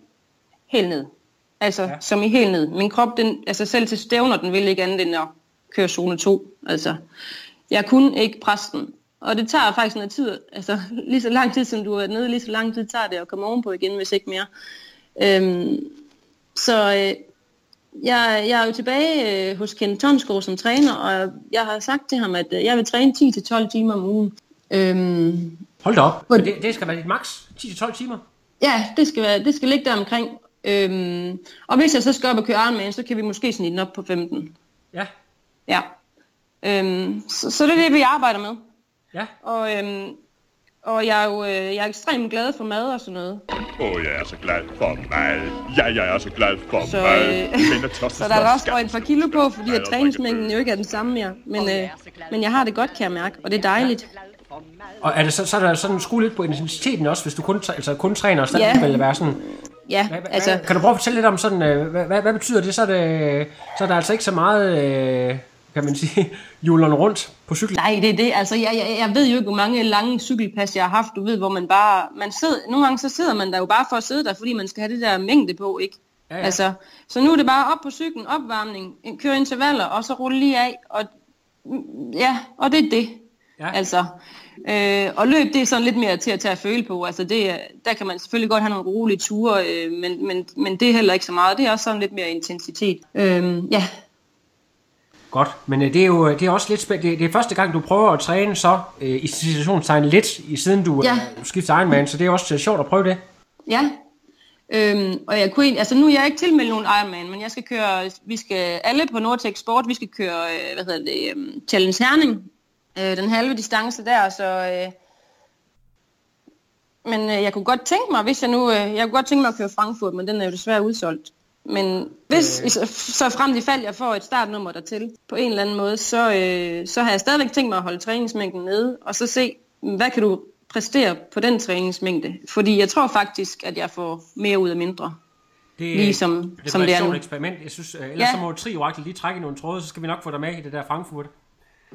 helt ned. Altså, ja. som i helt ned. Min krop, den, altså selv til stævner, den vil ikke andet end at køre zone 2. Altså, jeg kunne ikke presse den. Og det tager faktisk noget tid, altså lige så lang tid, som du er nede, lige så lang tid tager det at komme ovenpå igen, hvis ikke mere. Øhm, så øh, jeg, jeg er jo tilbage øh, hos Ken Tonsgaard som træner, og jeg har sagt til ham, at øh, jeg vil træne 10-12 timer om ugen. Øhm, Hold da op, Men det, det skal være dit max, 10-12 timer. Ja, det skal, være, det skal ligge der omkring. Øhm, og hvis jeg så skal op og køre Ironman, så kan vi måske snit den op på 15. Ja, Ja. Øhm, så, så det er det, vi arbejder med. ja. Og, øhm, og jeg er jo øh, jeg er ekstremt glad for mad og sådan noget. Åh, oh, jeg er så glad for mad. Ja, jeg er så glad for Så, mad. øh, Så der er også røget et par kilo på, fordi at træningsmængden jo ikke er den samme mere. Men, øh, men jeg har det godt, kan jeg mærke, og det er dejligt. Og er det så, så er der sådan skue lidt på intensiteten også, hvis du kun, altså kun træner, og stadig Ja. vil det være sådan... Ja, Hvad, altså, altså, kan du prøve at fortælle lidt om sådan, øh, hvad, hvad, hvad betyder det? Så er, det, så er der altså ikke så meget, øh, kan man sige, julen rundt på cykel. Nej, det er det. Altså, jeg, jeg, jeg ved jo ikke, hvor mange lange cykelpas jeg har haft. Du ved, hvor man bare... Man sidder, nogle gange så sidder man der jo bare for at sidde der, fordi man skal have det der mængde på, ikke? Ja, Ja. Altså, så nu er det bare op på cyklen, opvarmning, køre intervaller, og så rulle lige af. Og, ja, og det er det. Ja. Altså, øh, og løb, det er sådan lidt mere til at tage at føle på. Altså, det, er- der kan man selvfølgelig godt have nogle rolige ture, øh, men, men, men det er heller ikke så meget. Det er også sådan lidt mere intensitet. Øh, ja, Godt, men øh, det er jo det er også lidt spændende. Det, er første gang, du prøver at træne så, øh, i situationstegn lidt, i siden du Ja. øh, skifter Ironman, så det er også øh, sjovt at prøve det. Ja, øhm, og jeg kunne altså nu er jeg ikke tilmeldt nogen Ironman, men jeg skal køre, vi skal alle på Nordtech Sport, vi skal køre, øh, hvad hedder det, um, Challenge Herning, øh, den halve distance der, så, øh, men øh, jeg kunne godt tænke mig, hvis jeg nu, øh, jeg kunne godt tænke mig at køre Frankfurt, men den er jo desværre udsolgt. Men hvis, øh. så, frem i fald jeg får et startnummer dertil på en eller anden måde, så, øh, så har jeg stadigvæk tænkt mig at holde træningsmængden nede, og så se, hvad kan du præstere på den træningsmængde. Fordi jeg tror faktisk, at jeg får mere ud af mindre. Det, Lige som- det som det et er sjovt nu. eksperiment. Jeg synes, øh, ellers Ja. så må Trioraklet lige trække nogle tråde, så skal vi nok få dig med i det der Frankfurt.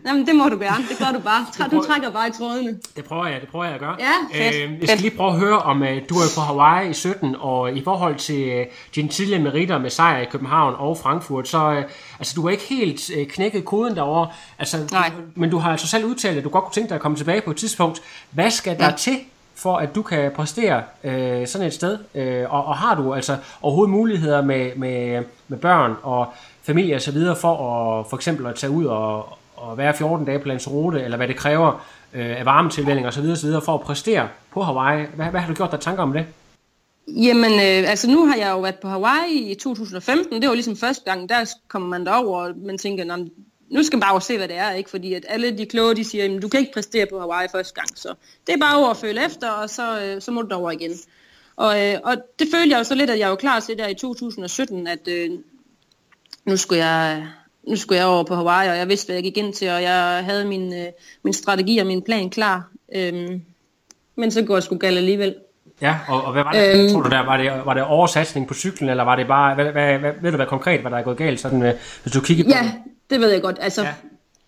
Jamen, det må du gerne. Det gør du bare. Træ- Du trækker bare i trådene. Det prøver jeg, det prøver jeg at gøre. Ja, fedt, Øh, jeg skal lige prøve at høre om, øh, du er på Hawaii i 17, og i forhold til øh, dine tidligere meritter med sejr i København og Frankfurt, så øh, altså, du er ikke helt øh, knækket koden derovre. Altså, Nej. Du, men du har altså selv udtalt, at du godt kunne tænke dig at komme tilbage på et tidspunkt. Hvad skal der Ja. til, for at du kan præstere øh, sådan et sted? Øh, og, og har du altså overhovedet muligheder med, med, med børn og familie osv. for at for eksempel at tage ud og, og være 14 dage på Lanzarote, eller hvad det kræver øh, af varmetilvænding osv., osv. for at præstere på Hawaii? Hvad, hvad har du gjort dig tanker om det? Jamen, øh, altså nu har jeg jo været på Hawaii i 2015. Det var ligesom første gang, der kommer man derover, og man tænker, nu skal man bare over se, hvad det er, ikke? Fordi at alle de kloge, de siger, at du kan ikke præstere på Hawaii første gang, så det er bare over at føle efter, og så, øh, så må du derover igen. Og, øh, og det følte jeg jo så lidt, at jeg var klar til der i 2017, at øh, nu skulle jeg nu skulle jeg over på Hawaii, og jeg vidste, hvad jeg gik ind til, og jeg havde min, øh, min strategi og min plan klar. Øhm, men så går jeg sgu galt alligevel. Ja, og, og hvad var det, øhm, tror du der? Var det, var det oversatsning på cyklen, eller var det bare, hvad, hvad, hvad, ved du hvad konkret, hvad der er gået galt, sådan, øh, hvis du kigger på Ja, det ved jeg godt. Altså, ja.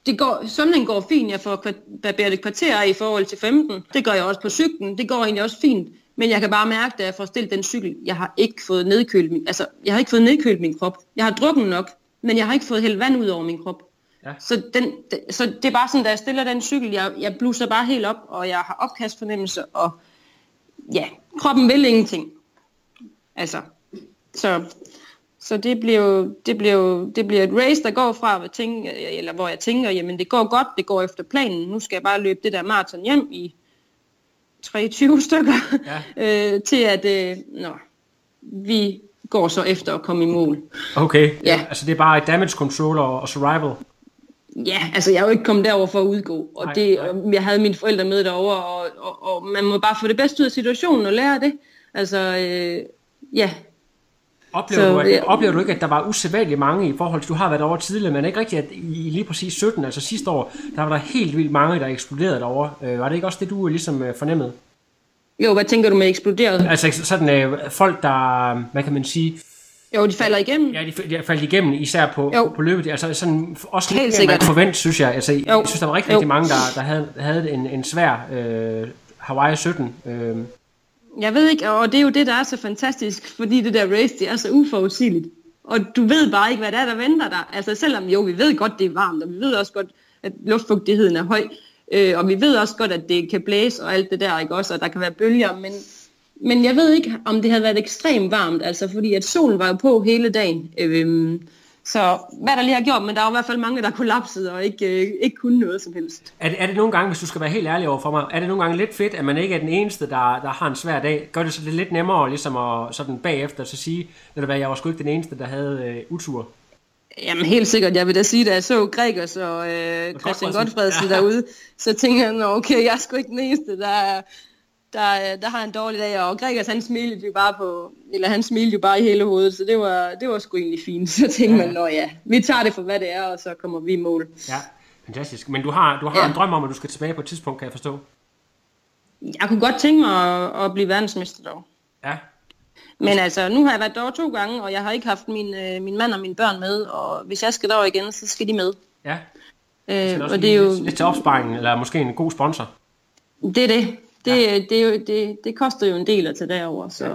det går, svømningen går fint. Jeg får barberet et kvarter i forhold til 15. Det gør jeg også på cyklen. Det går egentlig også fint. Men jeg kan bare mærke, da jeg får stillet den cykel, jeg har ikke fået nedkølet min, altså, jeg har ikke fået nedkølet min krop. Jeg har drukket nok, men jeg har ikke fået hældt vand ud over min krop. Ja. Så, den, så det er bare sådan, da jeg stiller den cykel, jeg, jeg bluser bare helt op, og jeg har opkastfornemmelse, og ja, kroppen vil ingenting. Altså, så, så det bliver, det, bliver, det bliver et race, der går fra, at tænke, eller hvor jeg tænker, jamen det går godt, det går efter planen, nu skal jeg bare løbe det der maraton hjem i 23 stykker, ja. øh, til at, øh, nå, vi går så efter at komme i mål. Okay, ja. altså det er bare damage control og, survival. Ja, altså jeg er jo ikke kommet derover for at udgå, og nej, det, nej. jeg havde mine forældre med derover, og, og, og man må bare få det bedste ud af situationen og lære det. Altså, øh, ja. Oplever, så, du, ja. oplever du ikke, at der var usædvanligt mange i forhold til, du har været over tidligere, men ikke rigtigt, at i lige præcis 17, altså sidste år, der var der helt vildt mange, der eksploderede derovre. Øh, var det ikke også det, du ligesom øh, fornemmede? Jo, hvad tænker du med eksploderet? Altså sådan øh, folk, der, hvad kan man sige, jo, de falder igennem. Ja, de, de falder igennem, især på, på, på løbet. Altså sådan, også lidt Helt mere, man forvent, synes jeg. Altså, jo. jeg synes, der var rigtig, rigtig mange, der, der havde, havde en, en svær øh, Hawaii 17. Øh. Jeg ved ikke, og det er jo det, der er så fantastisk, fordi det der race, det er så uforudsigeligt. Og du ved bare ikke, hvad der er, der venter dig. Altså selvom jo, vi ved godt, det er varmt, og vi ved også godt, at luftfugtigheden er høj, øh, og vi ved også godt, at det kan blæse og alt det der, ikke også, og der kan være bølger, men men jeg ved ikke, om det havde været ekstremt varmt, altså fordi at solen var jo på hele dagen. Øh, så hvad der lige har gjort, men der er i hvert fald mange, der kollapsede og ikke, øh, ikke kunne noget som helst. Er det, er det nogle gange, hvis du skal være helt ærlig over for mig, er det nogle gange lidt fedt, at man ikke er den eneste, der, der har en svær dag? Gør det så det lidt nemmere ligesom at sådan bagefter så sige, at jeg var sgu ikke den eneste, der havde øh, utur? Jamen helt sikkert, jeg vil da sige, da jeg så Gregers og øh, Christian Godfredsen ja. derude, så tænker jeg, okay, jeg er sgu ikke den eneste, der er der, der har en dårlig dag, og Gregers han smilede jo bare på, eller han smilede jo bare i hele hovedet, så det var, det var sgu egentlig fint. Så tænkte ja. man, nå ja, vi tager det for hvad det er, og så kommer vi i mål. Ja, fantastisk. Men du har, du har ja. en drøm om, at du skal tilbage på et tidspunkt, kan jeg forstå? Jeg kunne godt tænke mig at, at blive verdensmester dog. Ja. Men altså, nu har jeg været derovre to gange, og jeg har ikke haft min, øh, min mand og mine børn med, og hvis jeg skal derover igen, så skal de med. Ja. Øh, og det er jo... Lidt til opsparing, eller måske en god sponsor. Det er det det, ja. det, det, det, det koster jo en del at tage derover, så... Ja.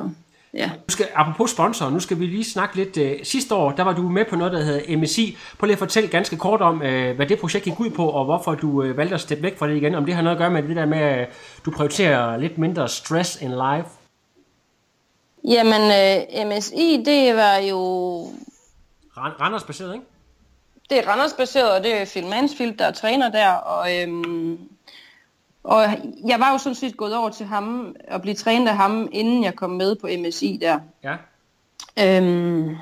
Ja. Nu skal, apropos sponsor, nu skal vi lige snakke lidt. Uh, sidste år, der var du med på noget, der hedder MSI. Prøv lige at fortælle ganske kort om, uh, hvad det projekt gik ud på, og hvorfor du uh, valgte at steppe væk fra det igen. Om det har noget at gøre med det der med, at uh, du prioriterer lidt mindre stress in life. Jamen, uh, MSI, det var jo... Randers baseret, ikke? Det er Randers baseret, og det er Phil Mansfield, der er træner der, og... Øhm, og jeg var jo sådan set gået over til ham og blive trænet af ham, inden jeg kom med på MSI der. Ja. Øhm,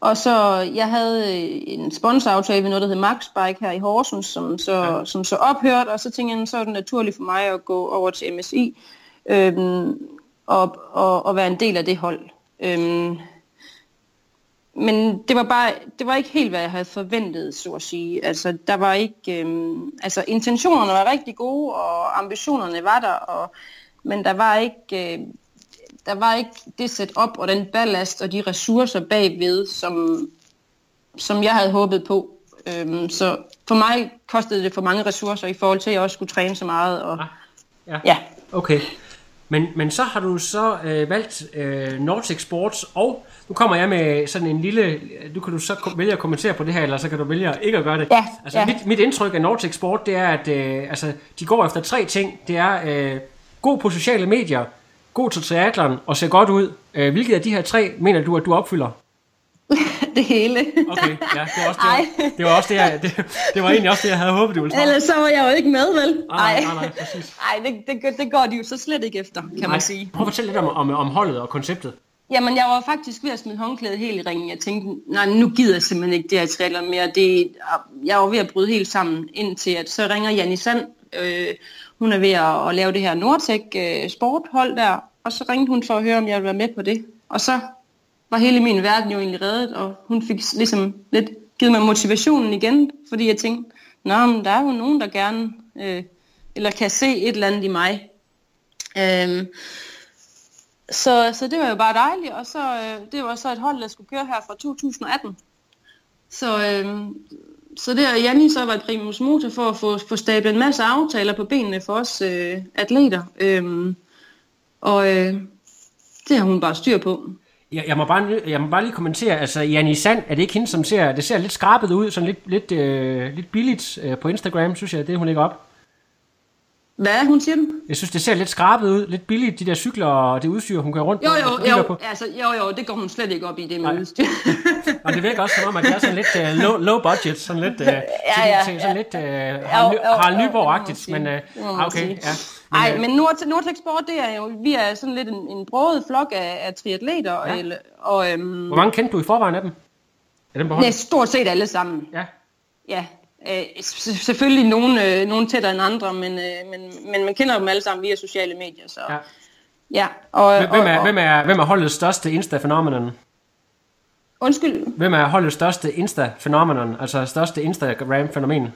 og så, jeg havde en sponsoraftale ved noget, der hed Max Bike her i Horsens, som så, ja. som så ophørte, og så tænkte jeg, så er det naturligt for mig at gå over til MSI øhm, og, og, og være en del af det hold. Øhm, men det var bare, det var ikke helt, hvad jeg havde forventet, så at sige. Altså, der var ikke, øhm, altså intentionerne var rigtig gode, og ambitionerne var der, og, men der var ikke, øh, der var ikke det setup og den ballast og de ressourcer bagved, som, som jeg havde håbet på. Øhm, så for mig kostede det for mange ressourcer i forhold til, at jeg også skulle træne så meget. Og, ah, ja. ja. Okay. Men, men så har du så øh, valgt øh, Nordic Sports, og nu kommer jeg med sådan en lille, du kan du så vælge at kommentere på det her, eller så kan du vælge ikke at gøre det. Ja, altså, ja. Mit, mit indtryk af Nordic Sport, det er, at øh, altså, de går efter tre ting. Det er øh, god på sociale medier, god til triathlon og ser godt ud. Øh, hvilket af de her tre mener du, at du opfylder? det hele. Okay, ja, det var også det, det, var også det, jeg, det, det var egentlig også det, jeg havde håbet, du ville svare. Ellers så var jeg jo ikke med, vel? Nej, nej, nej, præcis. Nej, det, det, det går de jo så slet ikke efter, kan nej. man sige. Prøv at fortælle lidt om, om, om holdet og konceptet. Jamen, jeg var faktisk ved at smide håndklædet helt i ringen. Jeg tænkte, nej, nu gider jeg simpelthen ikke det her triathlon mere. Det, jeg var ved at bryde helt sammen, indtil at så ringer Janni Sand. Øh, hun er ved at, at lave det her Nordtech øh, sporthold der, og så ringte hun for at høre, om jeg ville være med på det. Og så var hele min verden jo egentlig reddet, og hun fik ligesom lidt givet mig motivationen igen, fordi jeg tænkte, nå, men der er jo nogen, der gerne, øh, eller kan se et eller andet i mig. Øhm, så, så det var jo bare dejligt, og så, øh, det var så et hold, der skulle køre her fra 2018. Så, øh, så der Janni så var et primus motor for at få, få stablet en masse aftaler på benene for os øh, atleter. Øh, og øh, det har hun bare styr på. Jeg, jeg, må bare, jeg må bare lige kommentere, altså Janni Sand, er det ikke hende, som ser, det ser lidt skrabet ud, sådan lidt, lidt, øh, lidt billigt øh, på Instagram, synes jeg, det hun lægger op. Hvad hun siger du? Jeg synes, det ser lidt skrabet ud, lidt billigt, de der cykler og det udstyr, hun kører rundt Jo, på. jo, jo, på. altså, jo, jo, det går hun slet ikke op i, det med udstyr. Og det virker også som om, at det er sådan lidt uh, low, low budget, sådan lidt, uh, ja, ja, sådan ja. lidt uh, Harald, Harald Nyborg-agtigt, men uh, okay, ja. Nej, men Nord Nordtech Sport, det er jo, vi er sådan lidt en, en broget flok af, af triatleter, Ja. ja. eller, og øhm, Hvor mange kendte du i forvejen af dem? Er dem på hånden? nej, stort set alle sammen. Ja. Ja, øh, selvfølgelig nogle, øh, nogle tættere end andre, men, øh, men, men man kender dem alle sammen via sociale medier. Så. ja. Ja. og, Hvem og, er, og, hvem, er, hvem er holdets største Insta-fænomenon? Undskyld, Hvem er holdets største Insta-fænomenon, altså største Instagram-fænomen?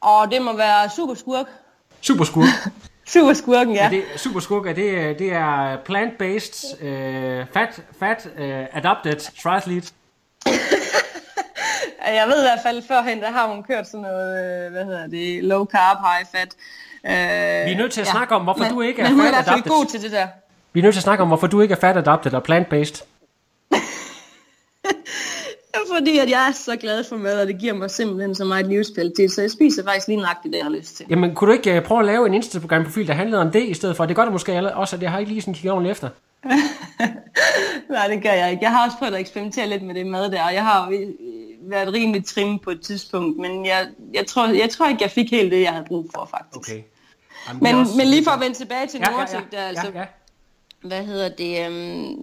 og det må være Superskurk. Superskurk. Superskurken, ja. Er det, superskurk, er det, det er plant-based, uh, fat, fat uh, adopted triathlete. Jeg ved i hvert fald, førhen der har hun kørt sådan noget, øh, hvad hedder det, low carb, high fat. Øh, Vi er nødt til at snakke om, hvorfor men, du ikke er Men hun er i fat hvert fald adopted. god til det der. Vi er nødt til at snakke om, hvorfor du ikke er fat adopted og plant-based. Fordi at jeg er så glad for mad, og det giver mig simpelthen så meget livskvalitet, så jeg spiser faktisk lige nøjagtigt det, jeg har lyst til. Jamen, kunne du ikke uh, prøve at lave en Instagram-profil, der handlede om det i stedet for? Det gør det måske også, at jeg har ikke lige sådan kigget ordentligt efter. Nej, det gør jeg ikke. Jeg har også prøvet at eksperimentere lidt med det mad der, og jeg har været rimelig trim på et tidspunkt, men jeg, jeg, tror, jeg tror ikke, jeg fik helt det, jeg havde brug for, faktisk. Okay. Jamen, Men, også- men lige for at vende tilbage til ja, ja, Nordic, ja, der altså, ja, ja. hvad hedder det, øhm,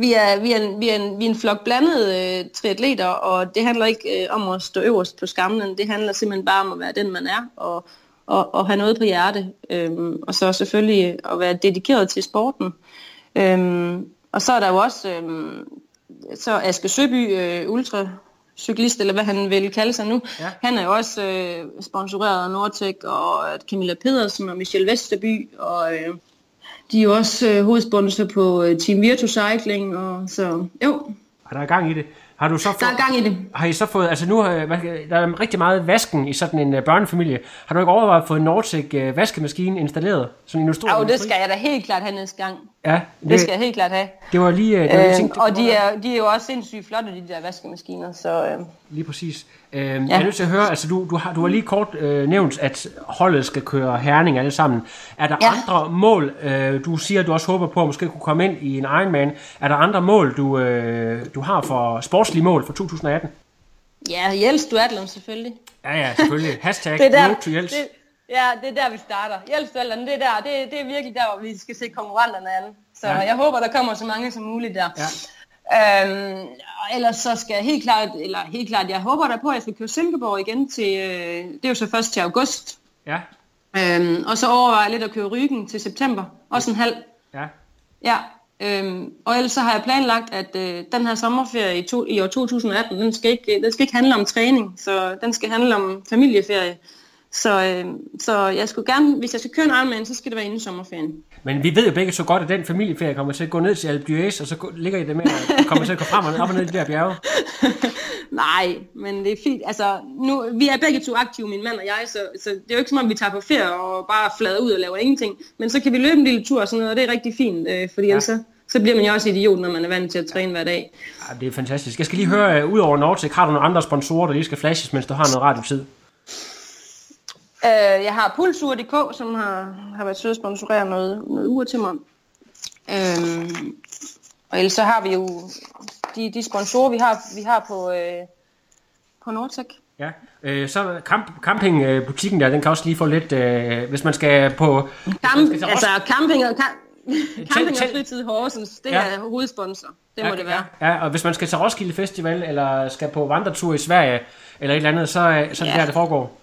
vi, er, vi, er, vi, er en, vi er en flok blandede øh, triatleter, og det handler ikke øh, om at stå øverst på skamlen, det handler simpelthen bare om at være den, man er, og, og, og have noget på hjerte, øhm, og så selvfølgelig at være dedikeret til sporten. Øhm, og så er der jo også øhm, så Aske Søby, øh, ultracyklist, eller hvad han vil kalde sig nu, Ja. han er jo også øh, sponsoreret af Nortec, og Camilla Pedersen og Michelle Vesterby, og øh, de er jo også øh, hovedsponsor på øh, Team Virtu Cycling, og så jo, Er der gang i det? Har du så fået, der er gang i det. Har I så fået, altså nu hvad- der er rigtig meget vasken i sådan en uh, børnefamilie. Har du ikke overvejet at få en Nordic uh, vaskemaskine installeret? Sådan en stor Jo, det industri? skal jeg da helt klart have næste gang. Ja, det, Det skal jeg helt klart have. det var lige, det var lige Øh, tænkt, og de er, de er jo også sindssygt flotte, de der vaskemaskiner, så øh, Lige præcis. Øh, ja. Jeg er nødt til at høre, altså du, du, har, du har lige kort øh, nævnt, at holdet skal køre herning alle sammen. Er der ja. Andre mål, øh, du siger, du også håber på at måske kunne komme ind i en Ironman. Er der andre mål, du, øh, du har for sportslige mål for 2018? ja, Jels Duatlon selvfølgelig. Ja, ja, selvfølgelig. Hashtag Det er der, to Jels. det, ja, det er der, vi starter. Jels Duatlon, det er der, det, det er virkelig der, hvor vi skal se konkurrenterne an. Så ja. jeg håber, der kommer så mange som muligt der. Ja. Øhm, og ellers så skal jeg helt klart, eller helt klart, jeg håber der på, at jeg skal køre Silkeborg igen til, øh, det er jo så først til august. Ja, Øhm, og så overvejer jeg lidt at køre Ryggen til september, også en halv. ja. Ja, øhm, og ellers så har jeg planlagt, at øh, den her sommerferie i, to, i år 2018, den skal, ikke, den skal ikke handle om træning, så den skal handle om familieferie. Så, øh, så jeg skulle gerne, hvis jeg skal køre en Ironman, så skal det være inden sommerferien. Men vi ved jo begge så godt, at den familieferie kommer til at gå ned til Alpe og så ligger I det med at kommer til at gå frem og op og ned i de der bjerge. Nej, men det er fint. Altså, nu, vi er begge to aktive, min mand og jeg, så, så det er jo ikke som om, vi tager på ferie og bare flader ud og laver ingenting. Men så kan vi løbe en lille tur og sådan noget, og det er rigtig fint, øh, fordi ja. ellers så, så bliver man jo også idiot, når man er vant til at træne hver dag. Ja, det er fantastisk. Jeg skal lige høre, uh, ud over Nordic, har du nogle andre sponsorer, der lige skal flashes, mens du har noget radiotid? Øh, jeg har Pulsur.dk, som har, har været sød at sponsorere noget, noget ur til mig. Øhm, og ellers så har vi jo de, de sponsorer, vi har, vi har på, øh, på Nordtech. Ja, øh, så camp, campingbutikken der, den kan også lige få lidt, øh, hvis man skal på... Camp, skal altså camping og, kam, camping og fritid Horsens, det Ja. er hovedsponsor. Det må det være. Ja, og hvis man skal til Roskilde Festival, eller skal på vandretur i Sverige, eller et eller andet, så, øh, så er det Ja. der, det foregår.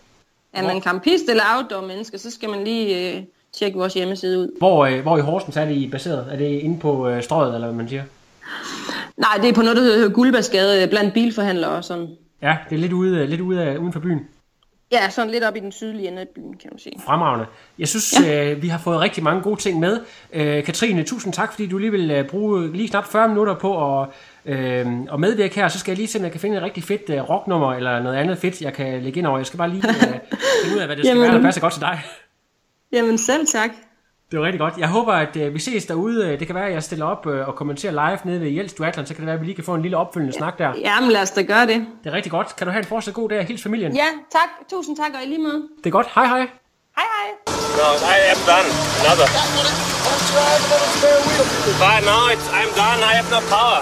Er man campist eller outdoor menneske, så skal man lige øh, tjekke vores hjemmeside ud. Hvor, øh, hvor i Horsens er det I baseret? Er det inde på øh, strøget, eller hvad man siger? Nej, det er på noget, der hedder Guldbergsgade, blandt bilforhandlere og sådan. Ja, det er lidt ude, lidt ude af, uden for byen. Ja, sådan lidt op i den sydlige ende af byen, kan man sige. Fremragende. Jeg synes, ja. øh, vi har fået rigtig mange gode ting med. Øh, Katrine, tusind tak, fordi du lige vil øh, bruge lige knap 40 minutter på at, øh, at medvirke her. Så skal jeg lige se, om jeg kan finde et rigtig fedt øh, rocknummer eller noget andet fedt, jeg kan lægge ind over. Jeg skal bare lige øh, finde ud af, hvad det skal Jamen. være, der passer godt til dig. Jamen selv tak. Det var rigtig godt. Jeg håber, at øh, vi ses derude. Øh, Det kan være, at jeg stiller op øh, og kommenterer live nede ved Jels Duathlon, så kan det være, at vi lige kan få en lille opfølgende snak der. Jamen lad os da gøre det. Det er rigtig godt. Kan du have en fortsat god dag? Hils familien. Ja, tak. Tusind tak, og i lige måde. Det er godt. Hej hej. Hej hej. No, I am done. Another. But no, it's, I'm done. I have no power.